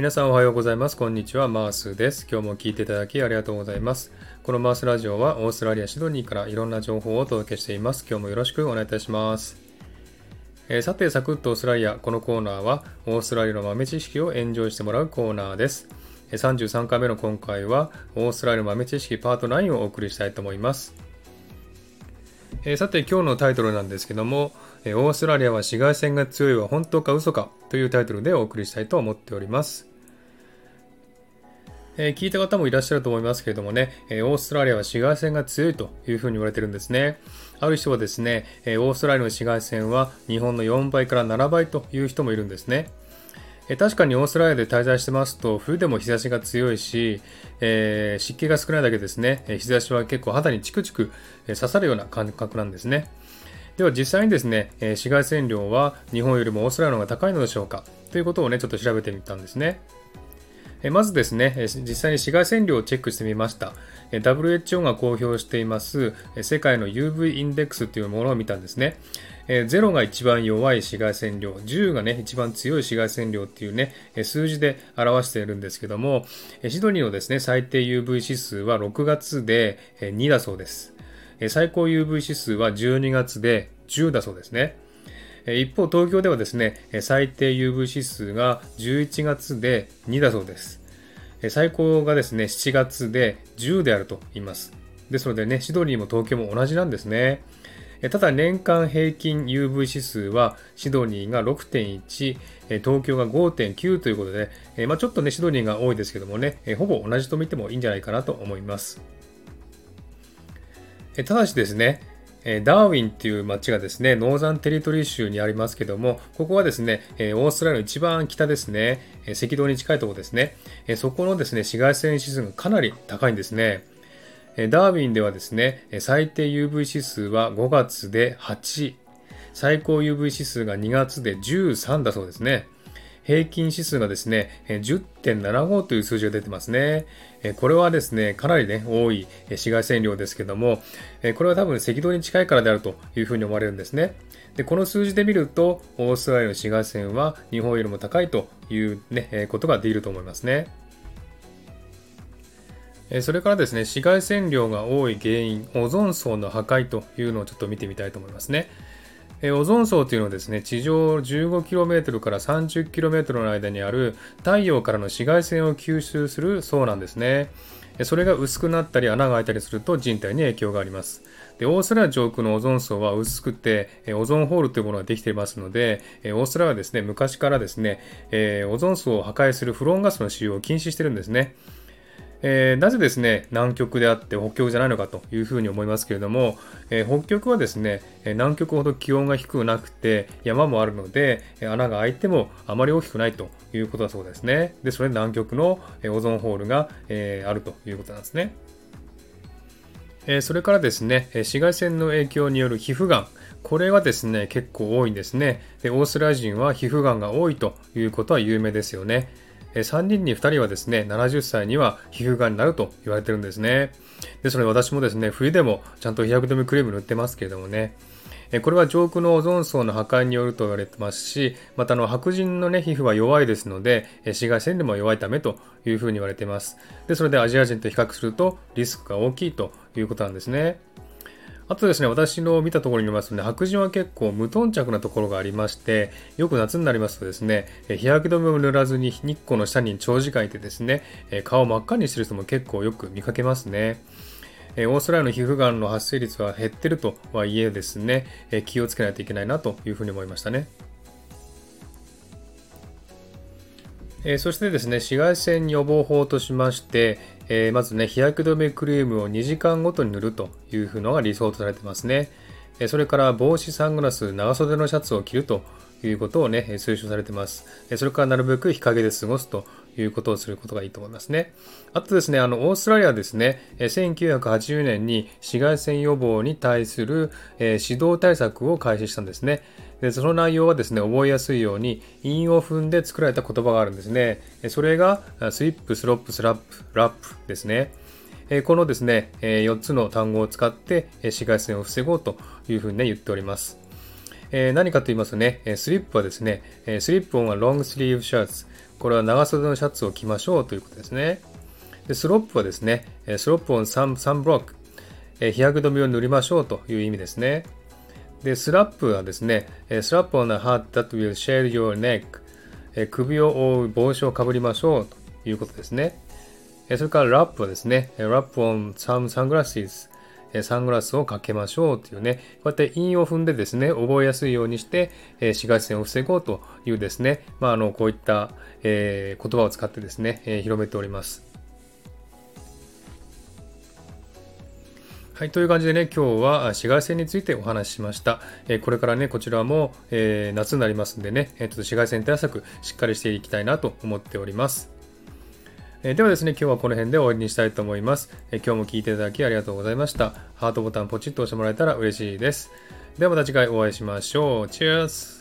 皆さんおはようございます。こんにちは。マースです。今日も聞いていただきありがとうございます。このマースラジオはオーストラリア・シドニーからいろんな情報をお届けしています。今日もよろしくお願いいたします。えー、さて、サクッとオーストラリア。このコーナーはオーストラリアの豆知識をエンジョイしてもらうコーナーです。33回目の今回はオーストラリアの豆知識パート9をお送りしたいと思います。えー、さて今日のタイトルなんですけども、え、オーストラリアは紫外線が強いは本当か嘘かというタイトルでお送りしたいと思っております。えー、聞いた方もいらっしゃると思いますけれどもね、えオーストラリアは紫外線が強いというふうに言われてるんですね。ある人はですね、えオーストラリアの紫外線は日本の4倍から7倍という人もいるんですね。え確かにオーストラリアで滞在してますと、冬でも日差しが強いし、え、湿気が少ないだけですね、え日差しは結構肌にチクチク、刺さるような感覚なんですね。では実際にですね、え紫外線量は日本よりもオーストラリアの方が高いのでしょうか？ということをね、ちょっと調べてみたんですね。まずですね、実際に紫外線量をチェックしてみました。WHO が公表しています世界の UV インデックスというものを見たんですね。0が一番弱い紫外線量、10がね、一番強い紫外線量っていうね、数字で表しているんですけども、シドニーのですね、最低 UV 指数は6月で2だそうです。最高 UV 指数は12月で10だそうですね。一方、東京ではですね、最低 UV 指数が11月で2だそうです。最高がですね、7月で10であると言います。ですのでね、シドニーも東京も同じなんですね。ただ年間平均 UV 指数はシドニーが6.1、東京が5.9ということで、まあ、ちょっとね、シドニーが多いですけどもね、ほぼ同じと見てもいいんじゃないかなと思います。ただしですね、ダーウィンっていう町がですね、ノーザンテリトリー州にありますけども、ここはですね、オーストラリアの一番北ですね、赤道に近いところですね、そこのですね、紫外線指数がかなり高いんですね。ダーウィンではですね、最低 UV 指数は5月で8、最高 UV 指数が2月で13だそうですね。平均指数がですね、10.75という数字が出てますね。これはですね、かなりね、多い紫外線量ですけども、これは多分赤道に近いからであるというふうに思われるんですね。でこの数字で見ると、オーストラリアの紫外線は日本よりも高いというね、ことができると思いますね。それからですね、紫外線量が多い原因、オゾン層の破壊というのをちょっと見てみたいと思いますね。えオゾン層というのはですね、地上 15km から 30km の間にある太陽からの紫外線を吸収する層なんですね。それが薄くなったり穴が開いたりすると人体に影響があります。で、オーストラリア上空のオゾン層は薄くて、えオゾンホールというものができていますので、えオーストラリアはですね、昔からですね、えオゾン層を破壊するフロンガスの使用を禁止してるんですね。えー、なぜですね、南極であって北極じゃないのかというふうに思いますけれども、えー、北極はですね、南極ほど気温が低くなくて山もあるので、穴が開いてもあまり大きくないということだそうですね。で、それで南極のオゾンホールが、えー、あるということなんですね。えそれからですね、紫外線の影響による皮膚がん。これはですね、結構多いんですね。で、オーストラリア人は皮膚がんが多いということは有名ですよね。3人に2人はですね、70歳には皮膚がんになると言われてるんですね。ですので私もですね、冬でもちゃんと日焼け止めクリーム塗ってますけれどもね、これは上空のオゾン層の破壊によると言われてますし、またあの白人の、ね、皮膚は弱いですので、紫外線でも弱いためというふうに言われています。で、それでアジア人と比較するとリスクが大きいということなんですね。あとですね、私の見たところによりますとね、白人は結構無頓着なところがありまして、よく夏になりますとですね、日焼け止めを塗らずに日光の下に長時間いてですね、顔を真っ赤にしてる人も結構よく見かけますね。オーストラリアの皮膚がんの発生率は減ってるとはいえですね、気をつけないといけないなというふうに思いましたね。え、そしてですね、紫外線予防法としまして、えー、まずね、日焼け止めクリームを2時間ごとに塗るというのが理想とされてますね。それから帽子、サングラス、長袖のシャツを着るということをね、推奨されてます。それからなるべく日陰で過ごすということをすることがいいと思いますね。あとですね、あの、オーストラリアですね、1980年に紫外線予防に対する指導対策を開始したんですね。でその内容はですね、覚えやすいように韻を踏んで作られた言葉があるんですね。それが、 Slip、Slop、Slap、Wrap ですね。このですね、4つの単語を使って紫外線を防ごうというふうに、言っております。何かと言いますとね、 Slip はですね、 Slip on a long sleeve shirt、これは長袖のシャツを着ましょうということですね。で Slop はですね、 Slop on sun sunblock、日焼け止めを塗りましょうという意味ですね。で、スラップはですね、スラップ on a hat that will shade your neck 首を覆う帽子をかぶりましょうということですね。それからラップはですね、ラップ on some sunglasses サングラスをかけましょうというね、こうやって韻を踏んでですね、覚えやすいようにして、え紫外線を防ごうというですね、まあ、あの、こういった、え、言葉を使ってですね、え、広めております。はい、という感じでね、今日は紫外線についてお話ししました。え、これからね、こちらも、え、夏になりますんでね、えー、ちょっと紫外線対策しっかりしていきたいなと思っております。え、ではですね、今日はこの辺で終わりにしたいと思います、え今日も聴いていただきありがとうございました。ハートボタンポチッと押してもらえたら嬉しいです。ではまた次回お会いしましょう。チェアス